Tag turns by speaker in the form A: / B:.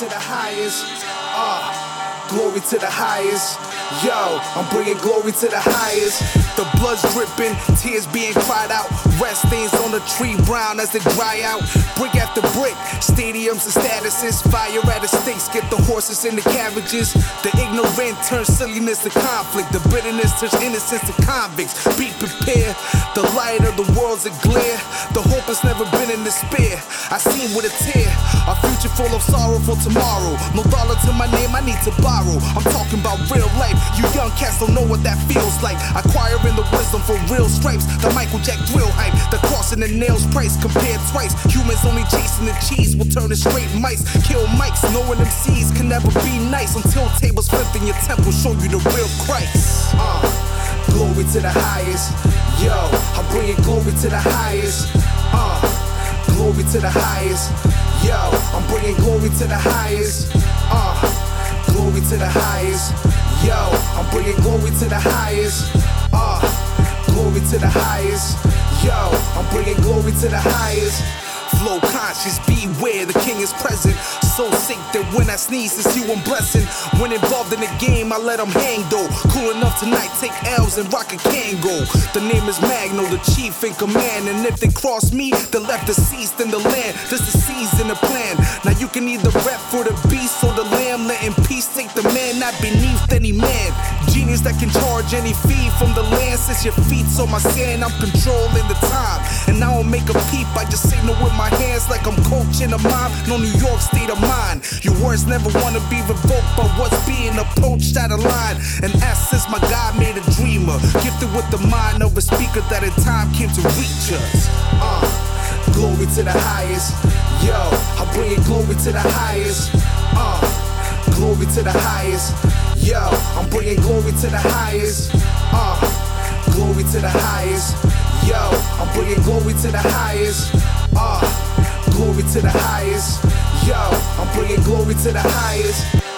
A: to the highest. Uh, glory to the highest. Yo, I'm bringing glory to the highest. The blood's dripping, tears being cried out. Red stains on the tree, brown as they dry out. Brick after brick, stadiums and statuses. Fire at the stakes, get the horses in the carriages. The ignorant turn silliness to conflict. The bitterness turns innocence to convicts. Be prepared, the light of the world's a glare. The hope has never been in despair. I seen with a tear, a future full of sorrow for tomorrow. No dollar to my name, I need to borrow. I'm talking about real life. You young cats don't know what that feels like. Acquiring the wisdom for real stripes. The Michael Jack drill hype. The cross and the nails price compared twice. Humans only chasing the cheese will turn to straight mice. Kill mics, knowing them seeds can never be nice. Until tables flip in your temple, show you the real Christ. Uh, glory to the highest. Yo, I'm bringing glory to the highest. Uh, glory to the highest. Yo, I'm bringing glory to the highest. Uh, glory to the highest. Yo, I'm bringing glory to the highest. Uh, glory to the highest. Yo, I'm bringing glory to the highest. Flow conscious, beware, the king is present. So sick that when I sneeze, it's you I'm blessing. When involved in the game, I let them hang though. Cool enough tonight, take L's and rock a Kangol. The name is Magno, the chief in command. And if they cross me, the left deceased in the land. Just the season the plan. Now you can either rep for the beast or the lamb. Letting peace take the man, not beneath any man. Genius that can charge any fee from the land. Since your feet's on my sand, I'm controlling the time. I don't make a peep, I just signal with my hands like I'm coaching a mob. No New York state of mind. Your words never wanna be revoked, but what's being approached out of line? And essence, my God made a dreamer. Gifted with the mind of a speaker that in time came to reach us. Uh, glory to the highest. Yo, I'm bringing glory to the highest. Uh, glory to the highest. Yo, I'm bringing glory to the highest. Uh, glory to the highest. Yo, I'm bringing glory to the highest. Uh, glory to the highest. Yo, I'm bringing glory to the highest.